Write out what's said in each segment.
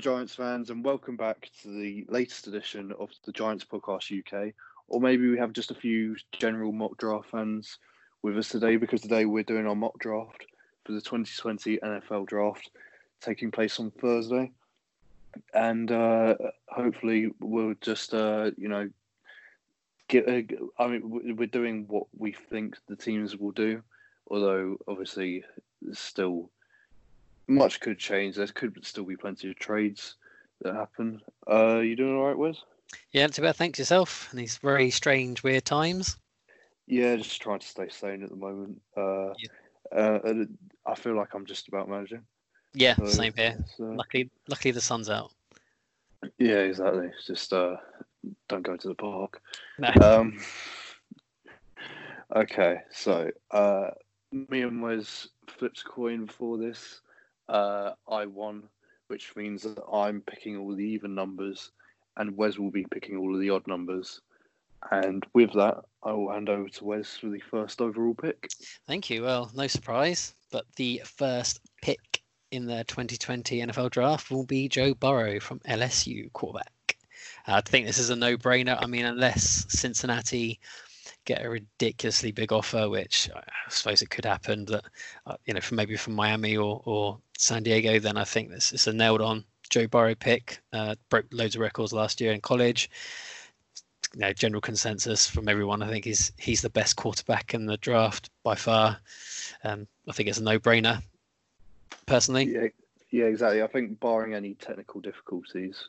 Giants fans, and welcome back to the latest edition of the Giants Podcast UK. Or maybe we have just a few general mock draft fans with us today because today we're doing our mock draft for the 2020 NFL Draft taking place on Thursday. And uh, hopefully, we'll just, uh, you know, get. A, I mean, we're doing what we think the teams will do, although obviously, still much could change. There could still be plenty of trades that happen. Uh, you doing all right, Wes? Yeah, not too bad. Thanks yourself. In these very strange, weird times. Yeah, just trying to stay sane at the moment. Uh, yeah. uh, I feel like I'm just about managing. Yeah, so, same here. So, luckily, luckily the sun's out. Yeah, exactly. It's just uh, don't go to the park. No. Um, okay, so uh, me and Wes flipped a coin for this uh, I won, which means that I'm picking all the even numbers, and Wes will be picking all of the odd numbers. And with that, I will hand over to Wes for the first overall pick. Thank you. Well, no surprise, but the first pick in the 2020 NFL draft will be Joe Burrow from LSU quarterback. I think this is a no brainer. I mean, unless Cincinnati get a ridiculously big offer, which I suppose it could happen. That uh, you know, from maybe from Miami or or San Diego, then I think this is a nailed on Joe Burrow pick. Uh, broke loads of records last year in college. You know, general consensus from everyone, I think he's he's the best quarterback in the draft by far. Um, I think it's a no brainer. Personally, yeah, yeah, exactly. I think barring any technical difficulties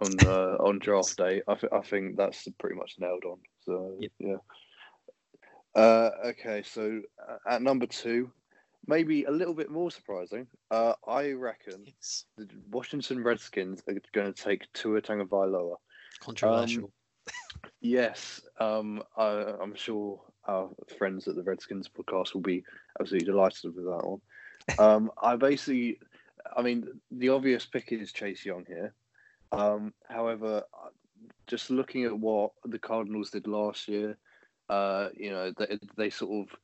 on uh, on draft day, I, th- I think that's pretty much nailed on. So yep. yeah. Uh, okay, so uh, at number two, maybe a little bit more surprising, uh, I reckon yes. the Washington Redskins are going to take Tua Tagovailoa. Controversial. Um, yes, um, I, am sure our friends at the Redskins podcast will be absolutely delighted with that one. Um, I basically, I mean, the obvious pick is Chase Young here. Um, however, just looking at what the Cardinals did last year, uh, you know, they, they sort of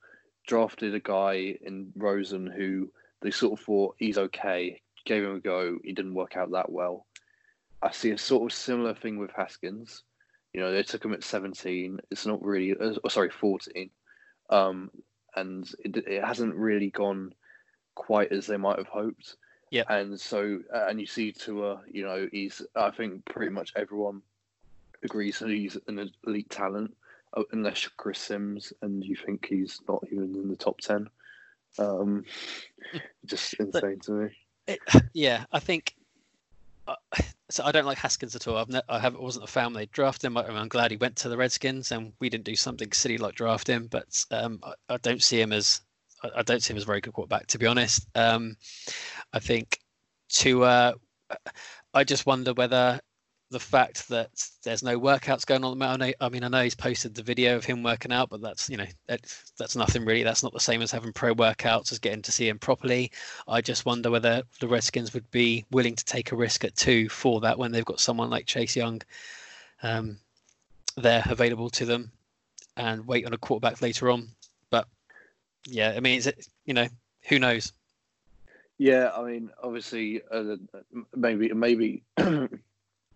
drafted a guy in Rosen who they sort of thought he's okay, gave him a go. He didn't work out that well. I see a sort of similar thing with Haskins. You know, they took him at 17. It's not really, uh, oh, sorry, 14. Um, and it, it hasn't really gone quite as they might have hoped. Yeah. And so, uh, and you see Tua, you know, he's, I think pretty much everyone agrees that he's an elite talent. Oh, unless you're Chris Sims and you think he's not even in the top 10. Um, just insane to me. It, yeah, I think. Uh, so I don't like Haskins at all. I've ne- I have wasn't a fan when they drafted him. I'm glad he went to the Redskins, and we didn't do something silly like draft him. But um, I, I, don't see him as I, I, don't see him as a very good quarterback, to be honest. Um, I think to uh, I just wonder whether the fact that there's no workouts going on. I, I mean, I know he's posted the video of him working out, but that's you know that's, that's nothing really. That's not the same as having pro workouts as getting to see him properly. I just wonder whether the Redskins would be willing to take a risk at two for that when they've got someone like Chase Young um, there available to them, and wait on a quarterback later on. But yeah, I mean, is it you know who knows? Yeah, I mean, obviously, uh, maybe maybe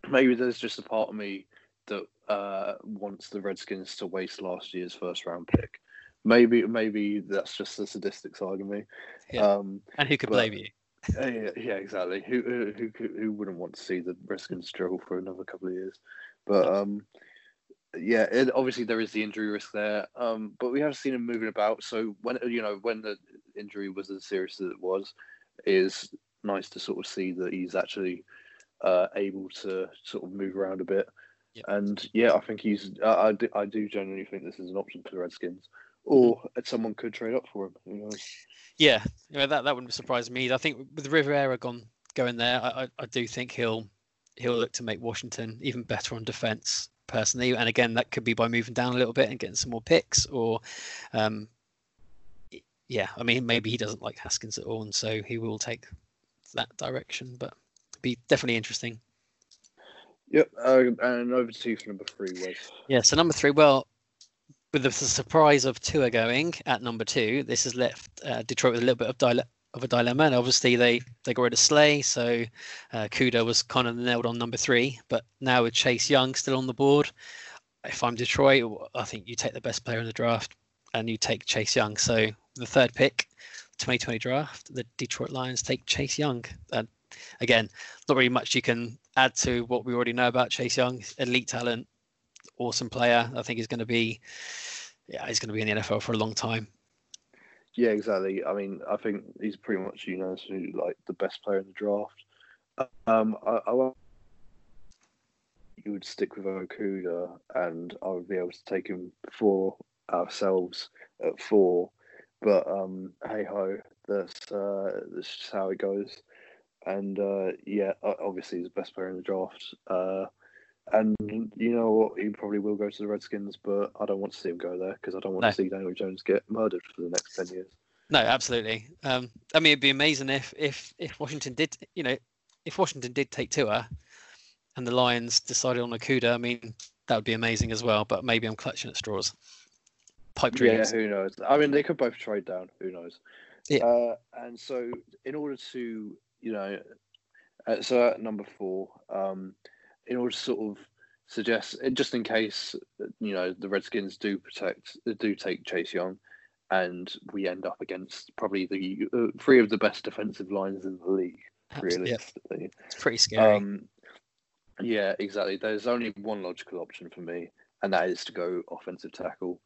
maybe there's just a part of me that uh, wants the Redskins to waste last year's first round pick. Maybe maybe that's just the sadistic side of me. Yeah. Um, and who could but, blame you? yeah, yeah, exactly. Who, who who who wouldn't want to see the Redskins struggle for another couple of years? But um, yeah, it, obviously there is the injury risk there. Um, but we have seen him moving about. So when you know when the injury was as serious as it was, is nice to sort of see that he's actually uh, able to sort of move around a bit. Yep. And yeah, I think he's. I, I, do, I do genuinely think this is an option for the Redskins, or mm-hmm. someone could trade up for him. You know? Yeah, you know, that that wouldn't surprise me. I think with Rivera gone going there, I, I, I do think he'll he'll look to make Washington even better on defense personally. And again, that could be by moving down a little bit and getting some more picks, or um, yeah, I mean maybe he doesn't like Haskins at all, and so he will take that direction. But be definitely interesting. Yep, uh, and over to you for number three, Wes. Yeah, so number three, well, with the surprise of Tua going at number two, this has left uh, Detroit with a little bit of dile- of a dilemma. And obviously, they they got rid of Slay, so uh, Okudah was kind of nailed on number three. But now with Chase Young still on the board, if I'm Detroit, I think you take the best player in the draft and you take Chase Young. So the third pick, 2020 draft, the Detroit Lions take Chase Young. And again, not really much you can add to what we already know about Chase Young. Elite talent, awesome player. I think he's going to be, yeah, he's going to be in the NFL for a long time. Yeah, exactly. I mean, I think he's pretty much unanimously like the best player in the draft. Um, I, I you would stick with Okudah, and I would be able to take him for ourselves at four. But um, hey ho, that's uh, that's just how it goes. And uh, yeah, obviously he's the best player in the draft. Uh, and you know what? He probably will go to the Redskins, but I don't want to see him go there because I don't want no. to see Daniel Jones get murdered for the next ten years. No, absolutely. Um, I mean, it'd be amazing if if if Washington did, you know, if Washington did take Tua, and the Lions decided on Okudah. I mean, that would be amazing as well. But maybe I'm clutching at straws. Pipe dreams. Yeah, who knows? I mean, they could both trade down. Who knows? Yeah. Uh, and so, in order to, you know, uh, so at number four, um, in order to sort of suggest, just in case, you know, the Redskins do protect, do take Chase Young, and we end up against probably the uh, three of the best defensive lines in the league. Realistically, yeah. it's pretty scary. Um, yeah, exactly. There's only one logical option for me, and that is to go offensive tackle.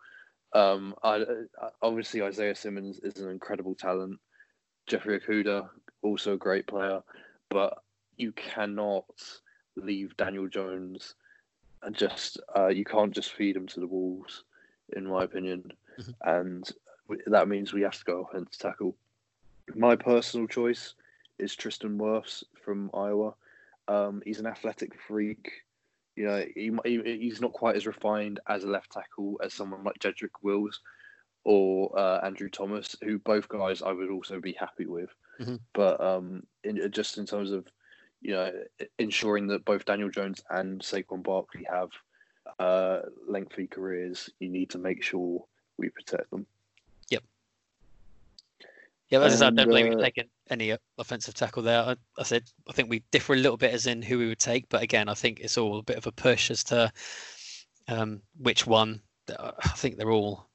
Um, I, uh, obviously Isaiah Simmons is an incredible talent. Jeffrey Okudah, also a great player, but you cannot leave Daniel Jones and just uh, you can't just feed him to the wolves, in my opinion, mm-hmm. and that means we have to go offensive tackle. My personal choice is Tristan Wirfs from Iowa. Um, he's an athletic freak. You know, he, he, he's not quite as refined as a left tackle as someone like Jedrick Wills or uh, Andrew Thomas, who both guys I would also be happy with. Mm-hmm. But um, in, just in terms of you know, ensuring that both Daniel Jones and Saquon Barkley have uh, lengthy careers, you need to make sure we protect them. Yep. Yeah, as I, said, I don't blame uh, we've taken any offensive tackle there. I, I, said I think we differ a little bit as in who we would take, but again, I think it's all a bit of a push as to um, which one. I think they're all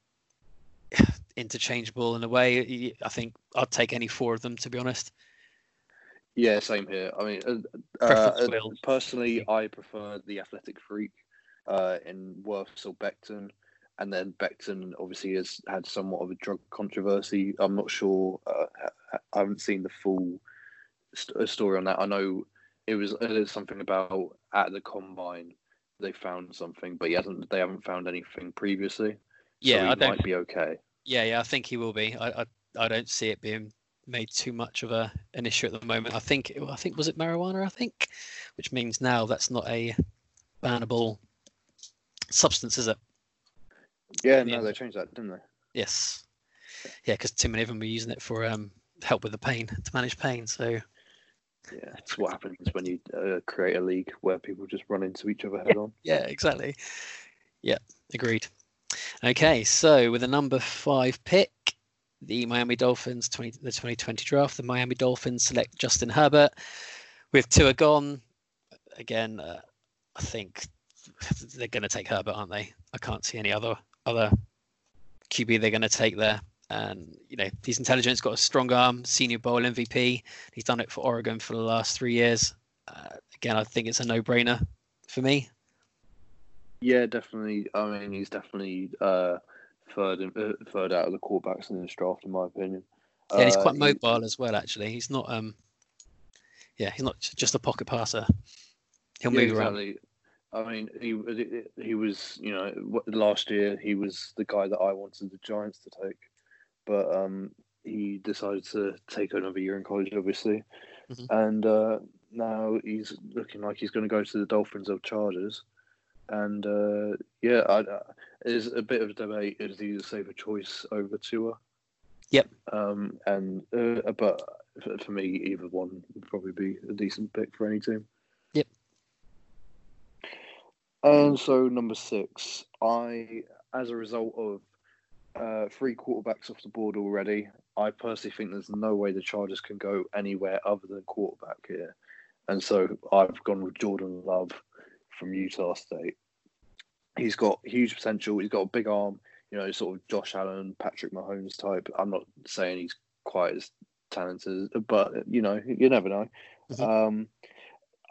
interchangeable in a way. I think I'd take any four of them to be honest. Yeah, same here. I mean, uh, uh, personally, I prefer the athletic freak uh, in Wirfs or Becton. And then Becton obviously has had somewhat of a drug controversy. I'm not sure. Uh, I haven't seen the full st- uh, story on that. I know it was, it was something about at the combine they found something, but he hasn't. They haven't found anything previously. Yeah, so I don't, might be okay. Yeah, yeah, I think he will be. I, I, I don't see it being made too much of a an issue at the moment. I think I think was it marijuana. I think, which means now that's not a bannable substance, is it? Yeah, no, they changed that, didn't they? Yes. Yeah, because too many of them were using it for um, help with the pain to manage pain. So. Yeah, it's what happens when you uh, create a league where people just run into each other head on. Yeah, exactly. Yeah, agreed. Okay, so with a number five pick, the Miami Dolphins 20, the 2020 draft. The Miami Dolphins select Justin Herbert with Tua gone. Again, uh, I think they're going to take Herbert, aren't they? I can't see any other other QB they're going to take there. And you know, he's intelligent, he's got a strong arm, Senior Bowl MVP. He's done it for Oregon for the last three years. Uh, again, I think it's a no-brainer for me. Yeah, definitely. I mean, he's definitely uh, third uh, third out of the quarterbacks in this draft, in my opinion. Yeah, he's quite uh, mobile he, as well. Actually, he's not. Um, yeah, he's not just a pocket passer. He'll yeah, move exactly. around. I mean, he he was you know last year he was the guy that I wanted the Giants to take, but um, he decided to take another year in college, obviously, mm-hmm. and uh, now he's looking like he's going to go to the Dolphins or Chargers and uh, yeah, I, there's a bit of a debate: is he the safer choice over Tua? Yep. Um, and uh, but for, for me, either one would probably be a decent pick for any team. Yep. And so number six, I, as a result of uh, three quarterbacks off the board already. I personally think there's no way the Chargers can go anywhere other than quarterback here, and so I've gone with Jordan Love from Utah State. He's got huge potential. He's got a big arm. You know, sort of Josh Allen, Patrick Mahomes type. I'm not saying he's quite as talented, but you know, you never know. Mm-hmm. Um,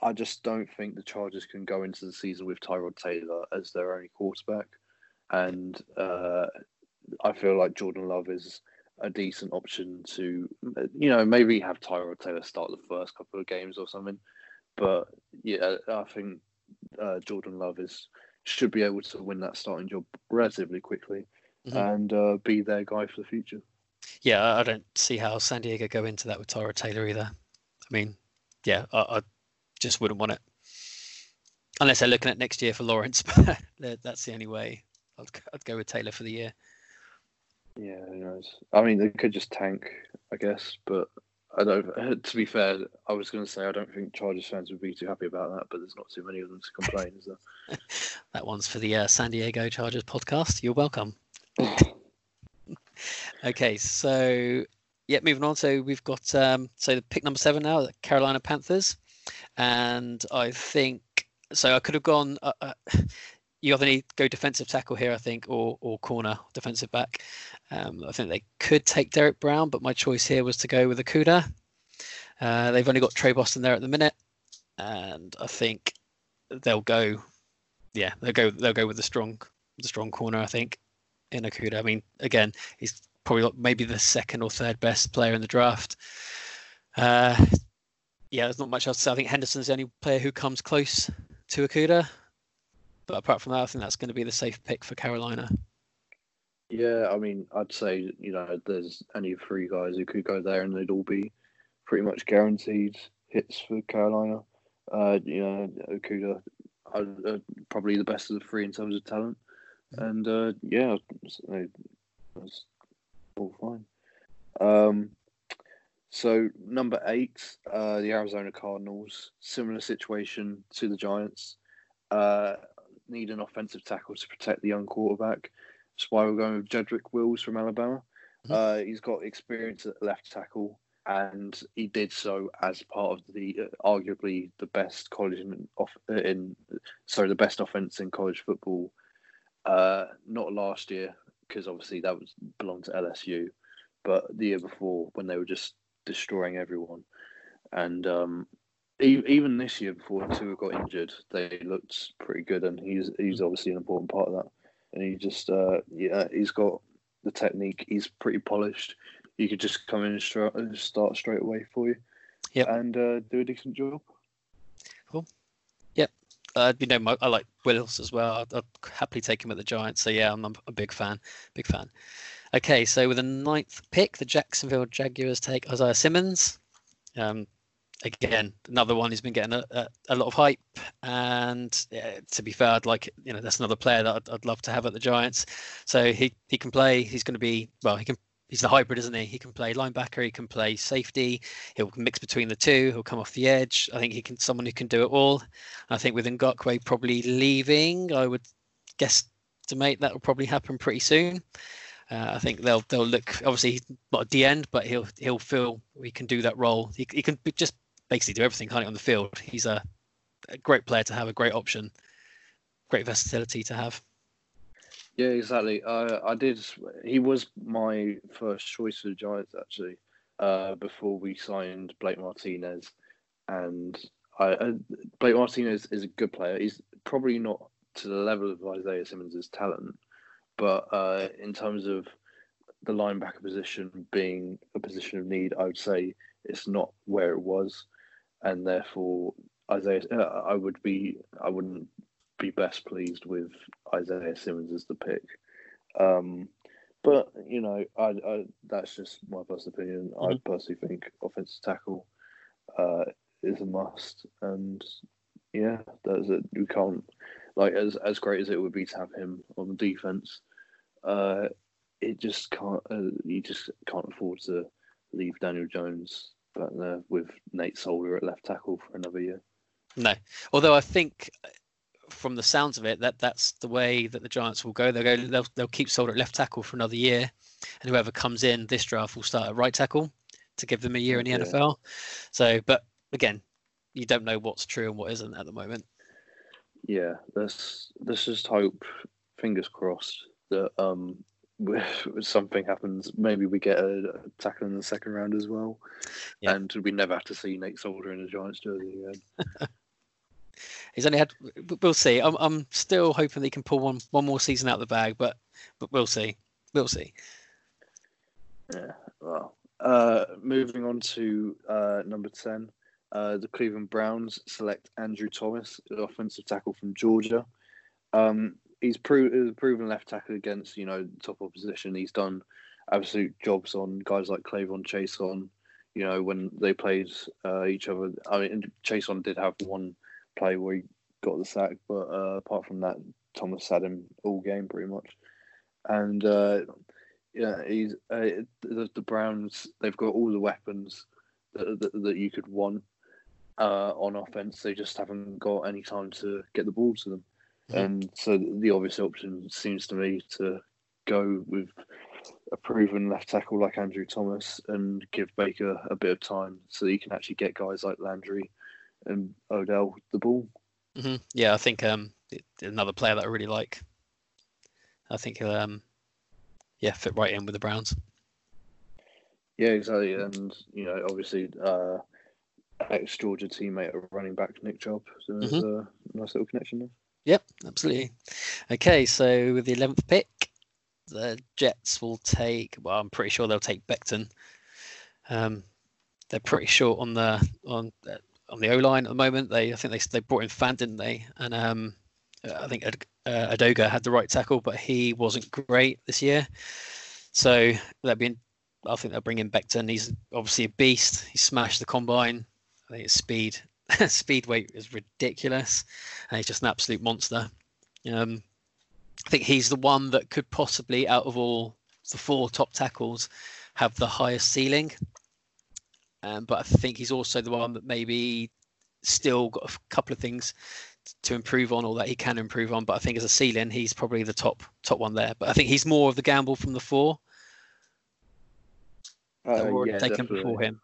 I just don't think the Chargers can go into the season with Tyrod Taylor as their only quarterback, and uh, I feel like Jordan Love is a decent option to, you know, maybe have Tyrod Taylor start the first couple of games or something. But yeah, I think uh, Jordan Love is should be able to win that starting job relatively quickly mm-hmm. and uh, be their guy for the future. Yeah, I don't see how San Diego go into that with Tyrod Taylor either. I mean, yeah, I, I just wouldn't want it unless they're looking at next year for Lawrence. But that's the only way. I'd, I'd go with Taylor for the year. Yeah, who knows? I mean, they could just tank, I guess. But I don't. To be fair, I was going to say I don't think Chargers fans would be too happy about that. But there's not too many of them to complain, is there? that one's for the uh, San Diego Chargers podcast. You're welcome. okay, so yeah, moving on. So we've got um, so the pick number seven now, the Carolina Panthers, and I think so. I could have gone. Uh, uh, you either need to go defensive tackle here, I think, or or corner defensive back. Um, I think they could take Derrick Brown, but my choice here was to go with Okudah. Uh, they've only got Tre Boston there at the minute, and I think they'll go. Yeah, they'll go. They'll go with the strong, the strong corner. I think in Okudah. I mean, again, he's probably maybe the second or third best player in the draft. Uh, yeah, there's not much else. I think Henderson's the only player who comes close to Okudah. But apart from that, I think that's going to be the safe pick for Carolina. Yeah, I mean, I'd say you know there's only three guys who could go there, and they'd all be pretty much guaranteed hits for Carolina. Uh, you know, Okudah, uh, uh, probably the best of the three in terms of talent, mm-hmm. and uh, yeah, that's all fine. Um, so number eight, uh, the Arizona Cardinals, similar situation to the Giants. Uh, need an offensive tackle to protect the young quarterback. That's why we're going with Jedrick Wills from Alabama. Mm-hmm. Uh, he's got experience at left tackle, and he did so as part of the uh, arguably the best college in, off, in sorry the best offense in college football. Uh, not last year because obviously that was belonged to LSU, but the year before when they were just destroying everyone, and um, even this year before Tua got injured, they looked pretty good, and he's he's obviously an important part of that. And he just uh, yeah, he's got the technique. He's pretty polished. He could just come in and start, start straight away for you. Yep. and uh, do a decent job. Cool. Yep. Uh, you know, I like Wills as well. I'd, I'd, happily take him at the Giants. So yeah, I'm, I'm a big fan. Big fan. Okay, so with the ninth pick, the Jacksonville Jaguars take Isaiah Simmons. Um, again, another one who's been getting a, a, a lot of hype. And yeah, to be fair, I'd like you know that's another player that I'd, I'd, love to have at the Giants. So he he can play. He's going to be well. He can. He's the hybrid, isn't he? He can play linebacker. He can play safety. He'll mix between the two. He'll come off the edge. I think he can. Someone who can do it all. I think with Ngakoue probably leaving, I would guess to make that will probably happen pretty soon. Uh, I think they'll they'll look obviously he's not at the end, but he'll he'll feel he can do that role. He, he can just basically do everything, can't he, on the field? He's a, a great player to have, a great option, great versatility to have. Yeah, exactly. Uh, I did. He was my first choice for the Giants actually. Uh, before we signed Blake Martinez, and I, uh, Blake Martinez is a good player. He's probably not to the level of Isaiah Simmons' talent, but uh, in terms of the linebacker position being a position of need, I would say it's not where it was and therefore Isaiah, uh, I would be, I wouldn't be best pleased with Isaiah Simmons as the pick. Um, but you know, I, I, that's just my personal opinion. Mm-hmm. I personally think offensive tackle uh, is a must, and yeah, that's it. We can't like as as great as it would be to have him on the defense. Uh, it just can't. Uh, you just can't afford to leave Daniel Jones but uh, with Nate Solder at left tackle for another year. No, although I think from the sounds of it, that that's the way that the Giants will go. They'll go. They'll they'll keep Solder at left tackle for another year, and whoever comes in this draft will start at right tackle to give them a year in the Yeah. NFL. So, but again, you don't know what's true and what isn't at the moment. Yeah, let's let's just hope, fingers crossed, that um something happens. Maybe we get a, a tackle in the second round as well, Yeah. and we never have to see Nate Solder in a Giants jersey again. He's only had. We'll see. I'm I'm still hoping he can pull one one more season out of the bag, but but we'll see. We'll see. Yeah. Well, uh, moving on to uh, number ten, uh, the Cleveland Browns select Andrew Thomas, the offensive tackle from Georgia. Um, he's pro- proven left tackle against you know top opposition. He's done absolute jobs on guys like K'Lavon Chaisson. You know when they played uh, each other. I mean, Chaisson did have one play where he got the sack, but uh, apart from that, Thomas had him all game pretty much. And uh, yeah, he's uh, the, the Browns. They've got all the weapons that, that, that you could want uh, on offense. They just haven't got any time to get the ball to them. Mhm. And so the obvious option seems to me to go with a proven left tackle like Andrew Thomas and give Baker a bit of time so he can actually get guys like Landry and Odell the ball. hmm Yeah, I think um another player that I really like. I think he'll um yeah fit right in with the Browns. Yeah, exactly. And you know, obviously, uh, ex Georgia teammate of running back Nick Chubb. So there's a nice little connection there. Yep, absolutely. Okay, so with the eleventh pick, the Jets will take. Well, I'm pretty sure they'll take Becton. Um, they're pretty short on the on uh, on the O line at the moment. They I think they they brought in Fant, didn't they? And um, I think Ad, uh, Edoga had the right tackle, but he wasn't great this year. So that'd be. I think they'll bring in Becton. He's obviously a beast. He smashed the combine. I think his speed speed weight is ridiculous, and he's just an absolute monster. Um, I think he's the one that could possibly, out of all the four top tackles, have the highest ceiling. Um, but I think he's also the one that maybe still got a couple of things to improve on, or that he can improve on. But I think as a ceiling, he's probably the top top one there. But I think he's more of the gamble from the four Uh, yeah, taken definitely. before him.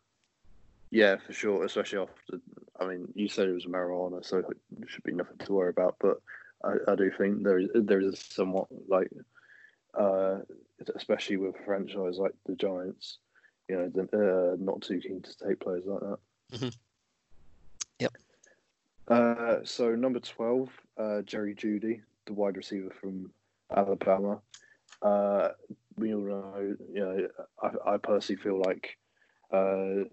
Yeah, for sure. Especially after, I mean, you said it was marijuana, so it should be nothing to worry about. But I, I do think there is there is somewhat like, uh, especially with a franchise like the Giants, you know, they're, uh, not too keen to take players like that. Mhm. Yep. Uh, so number twelve, uh, Jerry Jeudy, the wide receiver from Alabama. Uh, we all know, you know, I, I personally feel like uh,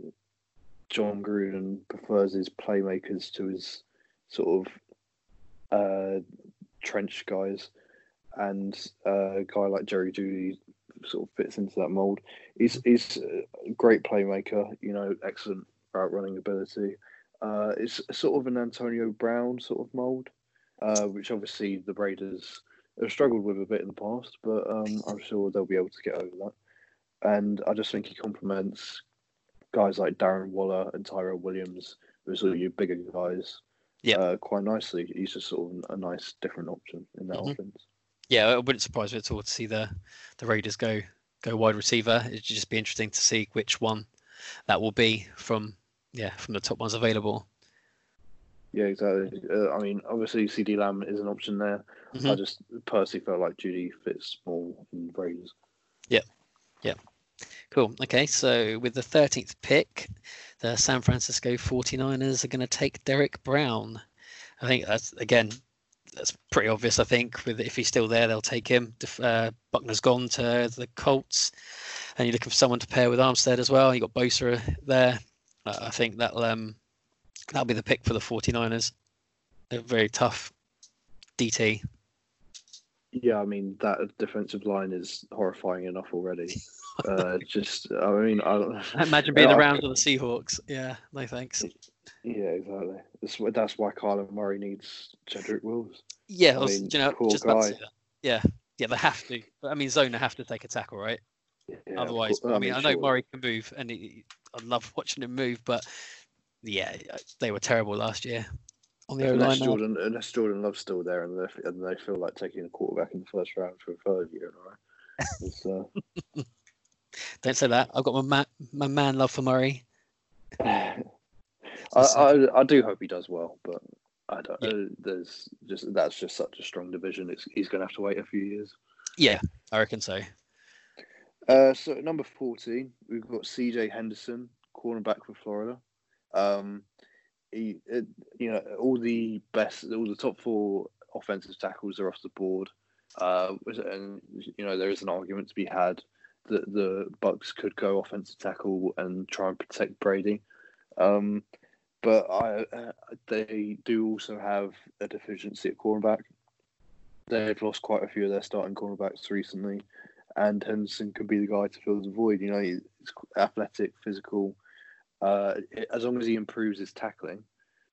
Jon Gruden prefers his playmakers to his sort of uh, trench guys, and uh, a guy like Jerry Jeudy sort of fits into that mold. He's he's a great playmaker, you know, excellent route running ability. Uh, it's sort of an Antonio Brown sort of mold, uh, which obviously the Raiders have struggled with a bit in the past, but um, I'm sure they'll be able to get over that. And I just think he complements guys like Darren Waller and Tyrell Williams, who are sort of your bigger guys, Yeah. uh, quite nicely. He's just sort of a nice different option in that Mhm. offense. yeah, it wouldn't surprise me at all to see the the Raiders go go wide receiver. It'd just be interesting to see which one that will be from yeah from the top ones available. Yeah, exactly. Uh, I mean, obviously CeeDee Lamb is an option there. I Mhm. just personally felt like Jeudy fits more in Raiders. Cool. Okay, so with the 13th pick, the San Francisco 49ers are going to take Derrick Brown. I think that's again that's pretty obvious. I think with if he's still there, they'll take him. Uh, Buckner's gone to the Colts, and you're looking for someone to pair with Armstead as well. You got Bosa there. Uh, I think that'll um that'll be the pick for the 49ers. They're very tough DT. Yeah, I mean that defensive line is horrifying enough already. uh, just, I mean, I don't. Imagine being I- Rams the Seahawks. Yeah, no thanks. Yeah, exactly. That's that's why Kyler Murray needs Jedrick Wills. Yeah, I was, mean, you know, poor just about to guy. Yeah, yeah, they have to. But, I mean, Zona have to take a tackle, right? Yeah, Otherwise, I mean, I know sure. Murray can move, and he, I love watching him move, but yeah, they were terrible last year. On the unless. Jordan, unless Jordan Love's still there, and they, and they feel like taking a quarterback in the first round for a third year in a row. It's, uh, Don't say that. I've got my man, my man love for Murray. I, I I do hope he does well, but I don't. Yeah. Uh, there's just that's just such a strong division. It's, he's going to have to wait a few years. Yeah, I reckon so. Uh, so number fourteen, we've got C.J. Henderson, cornerback for Florida. Um, he, it, you know, all the best, all the top four offensive tackles are off the board. Uh, and you know there is an argument to be had that the Bucks could go offensive tackle and try and protect Brady. Um, but I, uh, they do also have a deficiency at cornerback. They've lost quite a few of their starting cornerbacks recently, and Henderson could be the guy to fill the void. You know, he's athletic, physical. Uh, as long as he improves his tackling,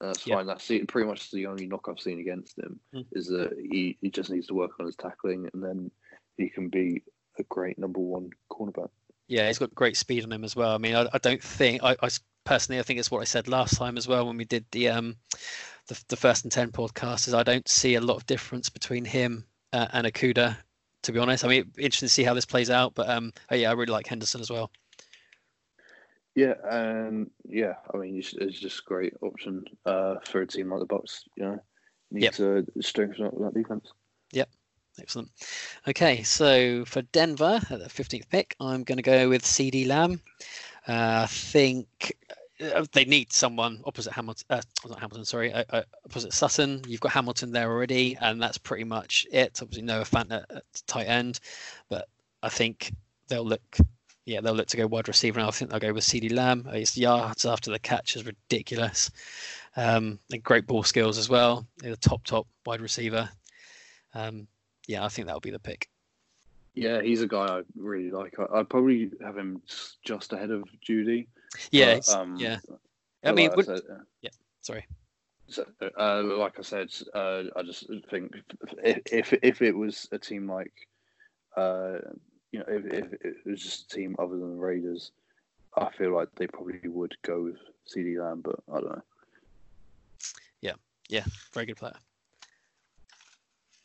that's Yeah. fine. That's pretty much the only knock I've seen against him Hmm. is that he, he just needs to work on his tackling, and then he can be a great number one cornerback. Yeah, he's got great speed on him as well. I mean, I, I don't think I personally, I think it's what I said last time as well when we did the um the, the first and ten podcast. Is I don't see a lot of difference between him uh, and Okudah. To be honest, I mean, interesting to see how this plays out. But um, oh yeah, I really like Henderson as well. Yeah, and yeah, I mean, it's, it's just a great option uh, for a team like the Bucks. You know, need Yep. to strengthen up that defense. Yep. Excellent. Okay, so for Denver at the 15th pick, I'm going to go with CeeDee Lamb. Uh, I think uh, they need someone opposite Hamilton. Uh, not Hamilton, sorry, uh, uh, opposite Sutton. You've got Hamilton there already, and that's pretty much it. Obviously, Noah Fant at, at tight end, but I think they'll look. Yeah, they'll look to go wide receiver, and I think they'll go with CeeDee Lamb. His yards after the catch is ridiculous. Um, and great ball skills as well. He's a top, top wide receiver. Um, yeah, I think that'll be the pick. Yeah, he's a guy I really like. I, I'd probably have him just ahead of Jeudy. Yeah, but, um, yeah. I mean, like would, said, uh, sorry. So, uh, like I said, uh, I just think if, if if it was a team like, uh, you know, if, if it was just a team other than the Raiders, I feel like they probably would go with CeeDee Lamb, but I don't know. Yeah, yeah, very good player.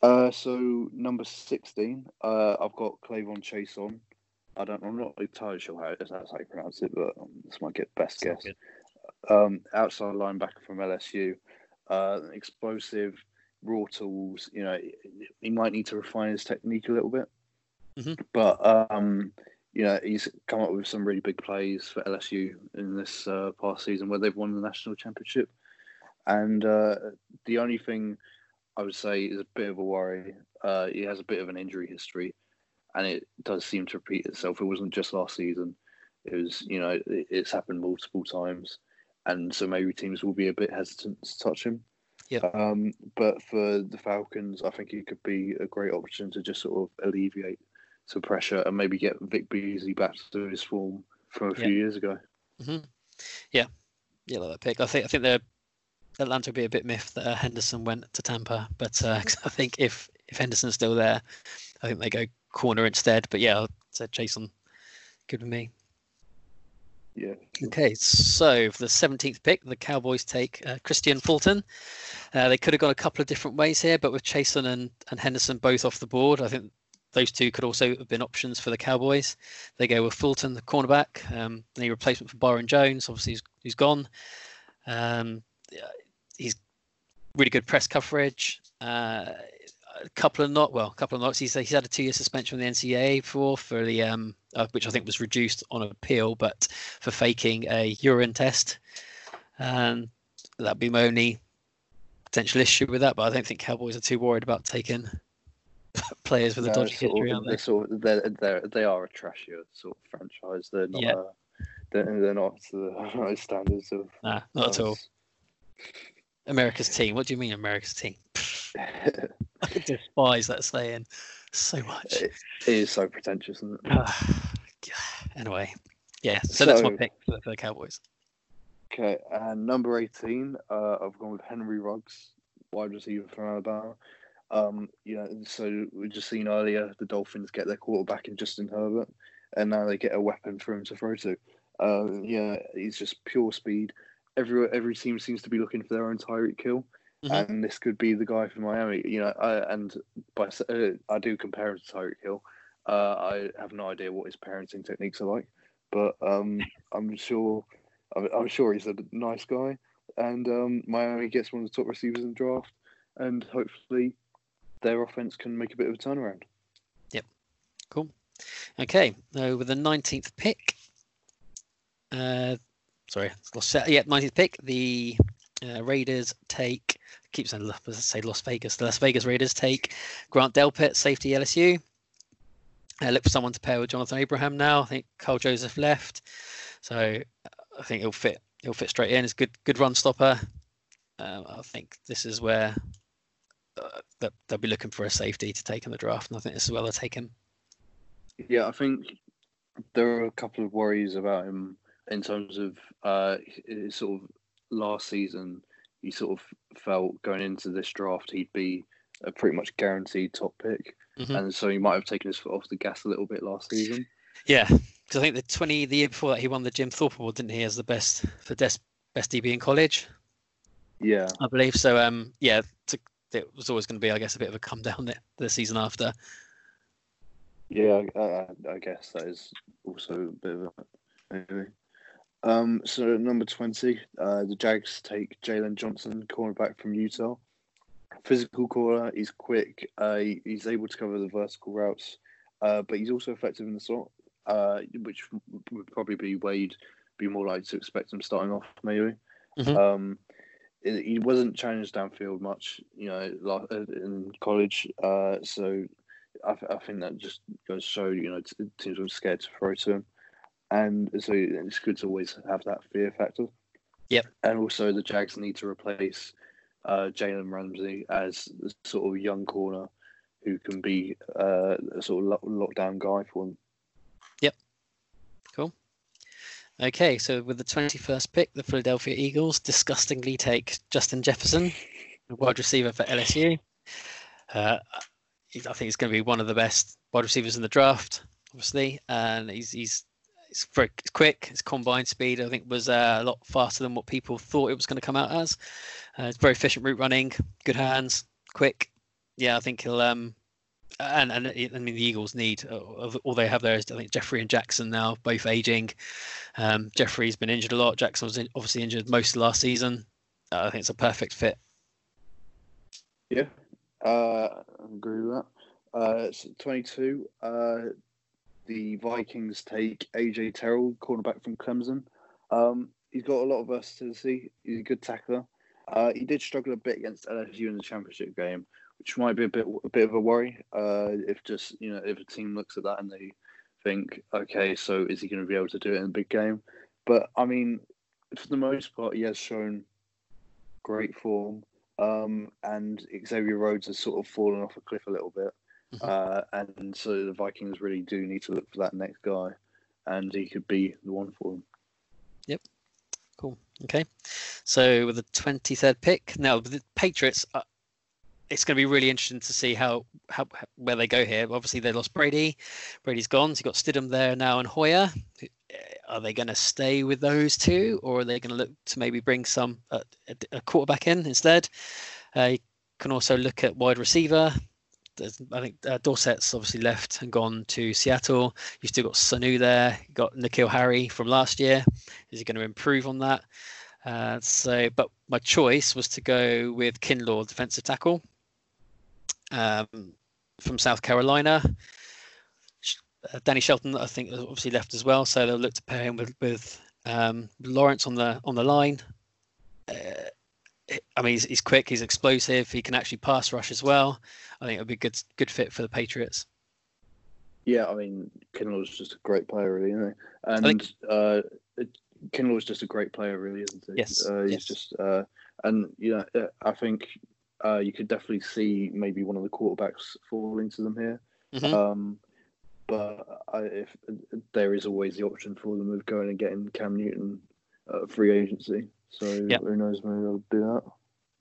Uh, so number sixteen, uh, I've got K'Lavon Chaisson. I don't, I'm not entirely sure how that's how you pronounce it, but um, this might get best Sounds guess. good. um, outside linebacker from LSU, uh, explosive, raw tools. You know, he might need to refine his technique a little bit, Mhm. but um, you know, he's come up with some really big plays for LSU in this uh, past season where they've won the national championship. And uh, the only thing I would say is a bit of a worry. Uh, he has a bit of an injury history, and it does seem to repeat itself. It wasn't just last season; it was, you know, it, it's happened multiple times, and so maybe teams will be a bit hesitant to touch him. Yep. Um, but for the Falcons, I think it could be a great option to just sort of alleviate some pressure and maybe get Vic Beasley back to his form from a Yeah. few years ago. Yeah, Yeah, like that pick. I think I think they're Atlanta would be a bit miffed that uh, Henderson went to Tampa, but uh, 'cause I think if if Henderson's still there, I think they go corner instead. But yeah, I said Chaisson, good with me. Yeah. Okay, so for the 17th pick, the Cowboys take uh, Kristian Fulton. Uh, they could have gone a couple of different ways here, but with Chaisson and, and Henderson both off the board, I think those two could also have been options for the Cowboys. They go with Fulton, the cornerback, um, the replacement for Byron Jones, obviously, who's, who's gone. Um, he's really good press coverage. Uh, a couple of not well, a couple of knocks. He's, he's had a two-year suspension from the NCAA for for the um, uh, which I think was reduced on appeal, but for faking a urine test, and that'd be my only potential issue with that. But I don't think Cowboys are too worried about taking players with a dodgy history, of- aren't they're sort of, they're, they're, they are a trashier sort of franchise. They're not. Yeah. Uh, they're, they're not to the high standards of. Nah, not at all. America's team. What do you mean, America's team? I despise that saying so much. it is so pretentious, isn't it? anyway, yeah. So, that's my pick for, for the Cowboys. Okay, and number 18, uh, I've gone with Henry Ruggs, wide receiver from Alabama. Um, you know, so we just seen earlier the Dolphins get their quarterback in Justin Herbert, and now they get a weapon for him to throw to. Uh, yeah, he's just pure speed. Every every team seems to be looking for their own Tyreek Kill, Mhm. and this could be the guy for Miami. You know, I, and by uh, I do compare him to Tyreek Hill. Uh, I have no idea what his parenting techniques are like, but um, I'm sure I'm, I'm sure he's a nice guy, and um, Miami gets one of the top receivers in the draft, and hopefully their offense can make a bit of a turnaround. Yep. Cool. Okay, so with the 19th pick, uh, sorry, lost. Yeah, 19th pick, the uh, Raiders take, keep saying, let's say Las Vegas, the Las Vegas Raiders take Grant Delpit, safety LSU. Uh, look for someone to pair with Johnathan Abram now. I think Karl Joseph left, so I think he'll fit. He'll fit straight in. It's good, good run stopper. Uh, I think this is where uh, that they'll be looking for a safety to take in the draft, and I think this is where they'll take him. Yeah, I think there are a couple of worries about him in terms of uh, his sort of last season. He sort of felt going into this draft he'd be a pretty much guaranteed top pick, Mhm. and so he might have taken his foot off the gas a little bit last season. Yeah, because I think the twenty the year before that he won the Jim Thorpe Award, didn't he, as the best for best best DB in college, Yeah, I believe. So um, yeah, to, it was always going to be, I guess, a bit of a come down the, the season after. yeah, uh, I guess that is also a bit of a maybe. Um, so number twenty, uh, the Jags take Jaylon Johnson, cornerback from Utah. Physical corner, he's quick. Uh, he- he's able to cover the vertical routes, uh, but he's also effective in the slot, uh, which would probably be where you'd be more likely to expect him starting off, maybe. Mhm. Um, he wasn't challenged downfield much, you know, uh, in college. Uh, so I, th- I think that just goes to show, you know, t- teams were scared to throw to him, and so it's good to always have that fear factor. Yep. And also, the Jags need to replace uh, Jalen Ramsey as the sort of young corner who can be uh, a sort of lo- lockdown guy for them. Okay, so with the twenty first pick, the Philadelphia Eagles disgustingly take Justin Jefferson, wide receiver for LSU. Uh, I think he's going to be one of the best wide receivers in the draft, obviously, and he's he's he's very quick. His combine speed, I think, was uh, a lot faster than what people thought it was going to come out as. Uh, it's very efficient route running, good hands, quick. Yeah, I think he'll. Um, and and I mean the Eagles need uh, all they have there is I think Jeffery and Jackson now both aging. Um, Jeffery's been injured a lot. Jackson was in, obviously injured most of last season. Uh, I think it's a perfect fit. Yeah, uh, I agree with that. Uh, so 22, uh, the Vikings take AJ Terrell, cornerback from Clemson. Um, he's got a lot of versatility. He's a good tackler. Uh, he did struggle a bit against LSU in the championship game, which might be a bit a bit of a worry. Uh, if just you know if a team looks at that and they think, okay, so is he going to be able to do it in a big game? But I mean, for the most part, he has shown great form. Um, and Xavier Rhodes has sort of fallen off a cliff a little bit. Mhm. Uh, and so the Vikings really do need to look for that next guy, and he could be the one for them. Yep. Cool. Okay. So with the 23rd pick, now the Patriots, uh, it's going to be really interesting to see how, how where they go here. Obviously, they lost Brady. Brady's gone. So you've got Stidham there now and Hoyer. Are they going to stay with those two, or are they going to look to maybe bring some uh, a, a quarterback in instead? Uh, you can also look at wide receiver. There's, I think uh, Dorsett's obviously left and gone to Seattle. You've still got Sanu there. You've got N'Keal Harry from last year. Is he going to improve on that? Uh, so, but my choice was to go with Kinlaw, defensive tackle um, from South Carolina. Uh, Danny Shelton, I think, has obviously left as well, so they'll look to pair him with with um, Lawrence on the on the line. Uh, I mean, he's, he's quick, he's explosive, he can actually pass rush as well. I think it'll be a good good fit for the Patriots. Yeah, I mean, Kinlaw's just a great player, really, isn't he? And think- uh, it- Kinlaw's just a great player, really, isn't he? Yes, Uh, he's yes. just, uh, and you know, uh, I think uh, you could definitely see maybe one of the quarterbacks falling to them here. Mhm. Um, but I, if there is always the option for them of going and getting Cam Newton uh, free agency, so Yep. who knows, maybe they'll do that.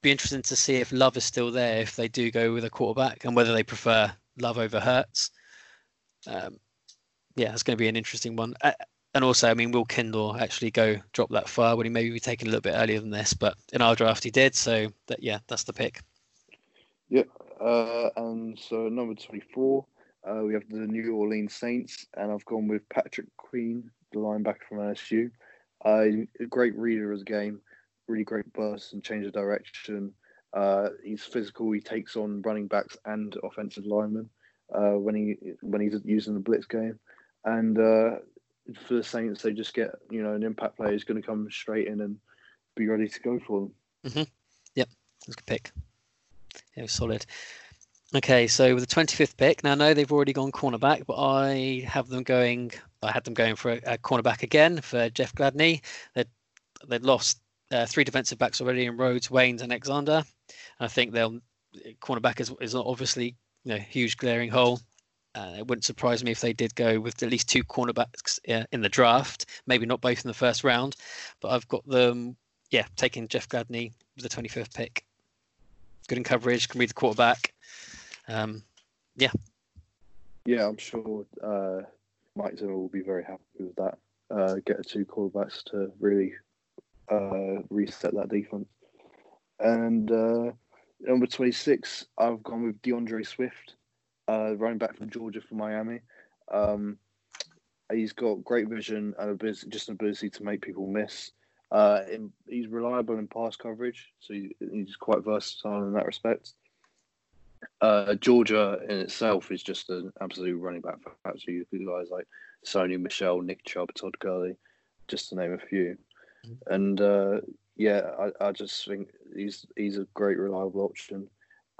Be interesting to see if Love is still there, if they do go with a quarterback, and whether they prefer Love over Hurts. Um, yeah, it's going to be an interesting one. Uh, and also, I mean, will Kindle actually go drop that far? Would he maybe be taken a little bit earlier than this? But in our draft, he did. So that yeah, that's the pick. Yep. Uh, and so number twenty-four, uh, we have the New Orleans Saints, and I've gone with Patrick Queen, the linebacker from LSU. Uh, a great reader of the game, really great burst and change of direction. Uh, he's physical. He takes on running backs and offensive linemen uh, when he when he's using the blitz game, and uh, for the Saints, they just get you know an impact player who's going to come straight in and be ready to go for them. Mm-hmm. Yep, that's a good pick. Yeah, solid. Okay, so with the 25th pick, now I know they've already gone cornerback, but I have them going. I had them going for a, a cornerback again for Jeff Gladney. They'd, they'd lost uh, three defensive backs already in Rhodes, Waynes, and Alexander. I think they'll cornerback is, is obviously you know huge glaring hole. Uh, it wouldn't surprise me if they did go with at least two cornerbacks uh, in the draft, maybe not both in the first round, but I've got them, yeah, taking Jeff Gladney with the 25th pick. Good in coverage, can read the quarterback. Um, yeah. Yeah, I'm sure uh, Mike Zimmer will be very happy with that. Uh, get two quarterbacks to really uh, reset that defense. And uh, number 26, I've gone with D'Andre Swift uh, running back from Georgia for Miami. Um, he's got great vision and ability, just an ability to make people miss. Uh, in, he's reliable in pass coverage, so he, he's quite versatile in that respect. Uh, Georgia in itself is just an absolute running back for actually guys like Sony Michel, Nick Chubb, Todd Gurley, just to name a few. And uh, yeah, I, I just think he's he's a great reliable option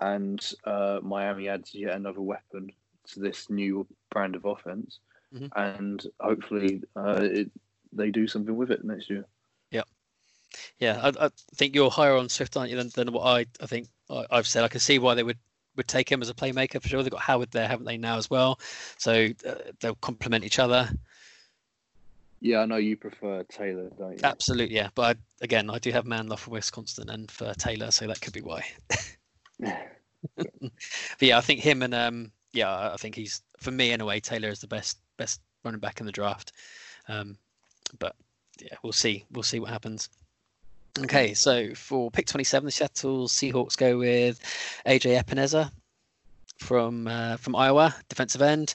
and uh, Miami adds yet another weapon to this new brand of offense, mm-hmm. and hopefully uh, it, they do something with it next year. Yeah, I, I, think you're higher on Swift, aren't you, than, than what I I think I, have said. I can see why they would would take him as a playmaker for sure. They've got Howard there, haven't they now as well? So uh, they'll complement each other. Yeah, I know you prefer Taylor, don't you? Absolutely, yeah. But I, again, I do have man love for Wisconsin and for Taylor, so that could be why. but yeah, I think him and um, yeah, I think he's for me in a way. Taylor is the best best running back in the draft. Um, but yeah, we'll see. We'll see what happens. Okay, so for pick 27, the Seattle Seahawks go with AJ Epenesa from uh, from Iowa, defensive end.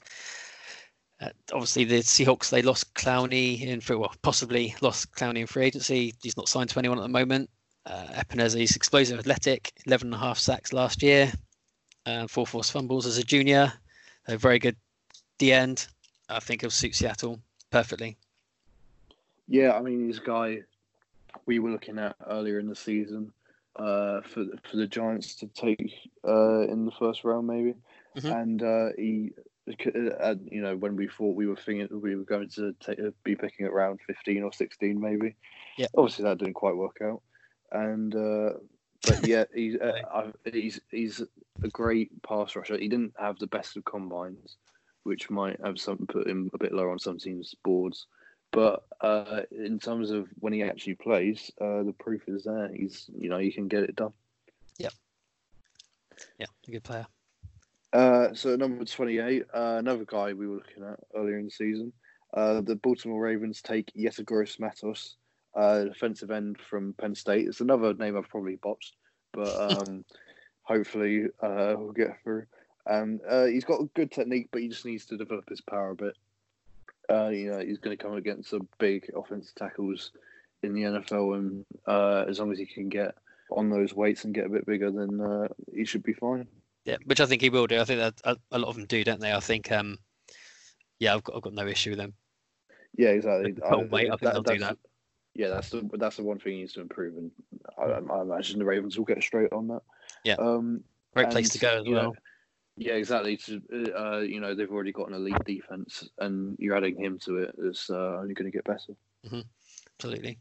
Uh, obviously, the Seahawks they lost Clowney in free, well, possibly lost Clowney in free agency. He's not signed to anyone at the moment. Uh, Epenesa, he's explosive, athletic, 11 and a half sacks last year, uh, four forced fumbles as a junior. A very good D end. I think he'll suit Seattle perfectly. Yeah, I mean, he's a guy we were looking at earlier in the season uh, for for the Giants to take uh, in the first round, maybe. Mm-hmm. And uh, he, and, you know, when we thought we were thinking we were going to take, be picking at round fifteen or sixteen, maybe. Yeah. Obviously, that didn't quite work out and uh, but yeah, he's uh, he's he's a great pass rusher. He didn't have the best of combines, which might have some put him a bit lower on some teams' boards. But uh, in terms of when he actually plays, uh, the proof is there. He's you know he can get it done. Yep. Yeah, a good player. Uh, so number twenty-eight, uh, another guy we were looking at earlier in the season. Uh, the Baltimore Ravens take Yetur Matos uh, defensive end from Penn State. It's another name I've probably botched, but um, hopefully uh, we'll get through. And uh, he's got a good technique, but he just needs to develop his power a bit. Uh, you know, he's going to come against some big offensive tackles in the NFL, and uh, as long as he can get on those weights and get a bit bigger, then uh, he should be fine. Yeah, which I think he will do. I think that a, a lot of them do, don't they? I think, um, yeah, I've got, I've got no issue with them. Yeah, exactly. I, weight, I think that, they'll do that yeah, that's the that's the one thing he needs to improve, and I, I imagine the Ravens will get straight on that. Yeah, um, great and, place to go as well. Know, yeah, exactly. Uh, you know, they've already got an elite defense, and you're adding him to it. It's uh, only going to get better. Mm-hmm. Absolutely.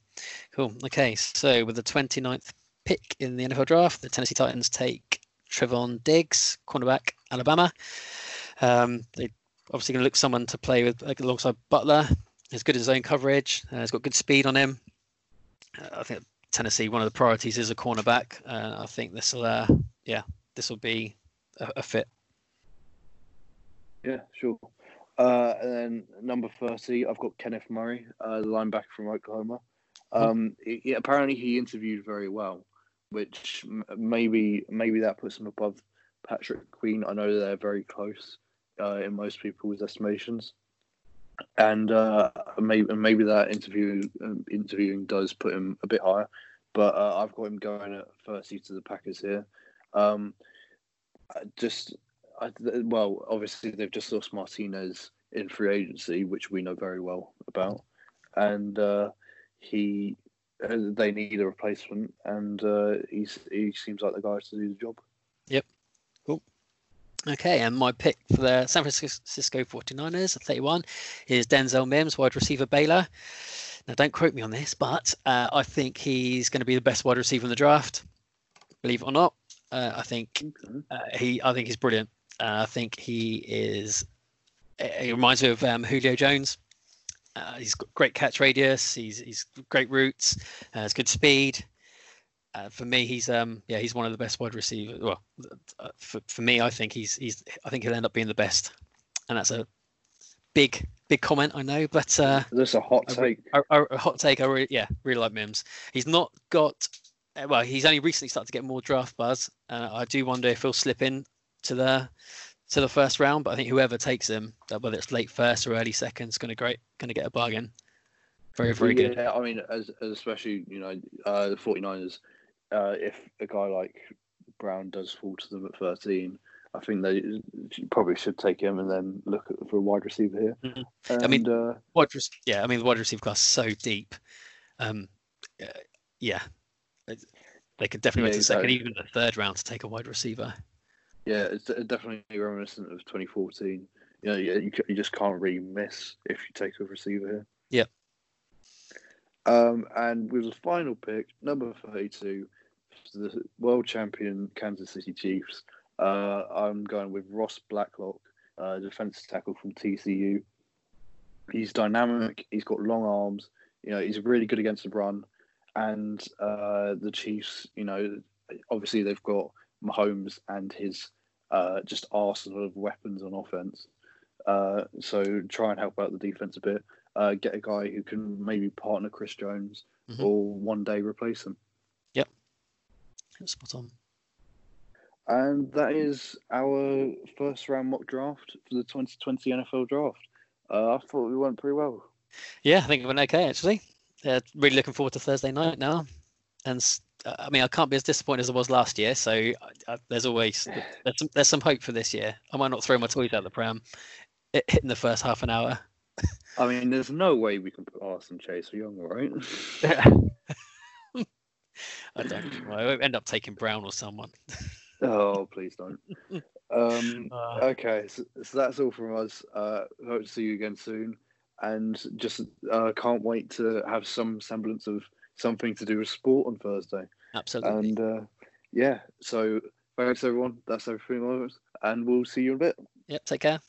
Cool. Okay, so with the 29th pick in the NFL draft, the Tennessee Titans take Trevon Diggs, cornerback, Alabama. Um, they obviously going to look someone to play with alongside Butler. He's good in zone coverage. Uh, he's got good speed on him. Uh, I think Tennessee, one of the priorities is a cornerback. Uh, I think this will, uh, yeah, this will be a, fit. Yeah, sure. Uh, and then number 30, I've got Kenneth Murray, uh, the linebacker from Oklahoma. Um, he- he- apparently, he interviewed very well, which m- maybe maybe that puts him above Patrick Queen. I know they're very close uh, in most people's estimations, and uh, maybe maybe that interview um, interviewing does put him a bit higher. But uh, I've got him going at 30 to the Packers here. Um, just I, well, obviously they've just lost Martinez in free agency, which we know very well about, and uh, he uh, they need a replacement, and uh, he's, he seems like the guy to do the job. Yep. Cool. Okay, and my pick for the San Francisco 49ers at 31 is Denzel Mims, wide receiver Baylor. Now, don't quote me on this, but uh, I think he's going to be the best wide receiver in the draft. Believe it or not, uh, I think uh, he. I think he's brilliant. Uh, I think he is. He reminds me of um, Julio Jones. Uh, he's got great catch radius. He's he's great routes. Uh, has good speed. Uh, for me, he's um yeah he's one of the best wide receivers. Well, uh, for, for me, I think he's he's I think he'll end up being the best, and that's a big big comment I know, but uh, That's a hot take. a, a- a hot take. I really yeah really like Mims. He's not got uh, well he's only recently started to get more draft buzz. Uh, I do wonder if he'll slip in to the to the first round, but I think whoever takes him, whether it's late first or early second, is going to great going to get a bargain. Very very good. Yeah, I mean, as, as especially you know uh, the 49ers, uh, if a guy like Brown does fall to them at 13, I think they probably should take him and then look at, for a wide receiver here. Mhm. And, I mean- uh, wide rec- yeah, I mean the wide receiver class so deep. Um, uh, yeah, they could definitely Yeah, went to the second, even the third round to take a wide receiver. Yeah, it's definitely reminiscent of 2014. You know, you, you, just can't really miss if you take a receiver here. Yep. Um, and with the final pick, number 32, the world champion Kansas City Chiefs. Uh, I'm going with Ross Blacklock, uh, defensive tackle from TCU. He's dynamic. He's got long arms. You know, he's really good against the run. And uh, the Chiefs, you know, obviously they've got Mahomes and his uh, just arsenal of weapons on offense. Uh, so try and help out the defense a bit. Uh, get a guy who can maybe partner Chris Jones Mhm. or one day replace him. Yep, spot on. And that is our first round mock draft for the 2020 NFL draft. Uh, I thought we went pretty well. Yeah, I think it went okay actually. Uh, really looking forward to Thursday night now, and uh, I mean I can't be as disappointed as I was last year. So I, I, there's always there's some, there's some hope for this year. I might not throw my toys out the pram, it, hitting the first half an hour. I mean, there's no way we can put Arson Chase Young, right? I don't. I won't end up taking Brown or someone. oh, please don't. Um, Uh, okay, so, so that's all from us. Uh, hope to see you again soon, and just uh, can't wait to have some semblance of something to do with sport on Thursday. absolutely. And uh, yeah, so thanks everyone. That's everything, and we'll see you in a bit. Yep. Take care.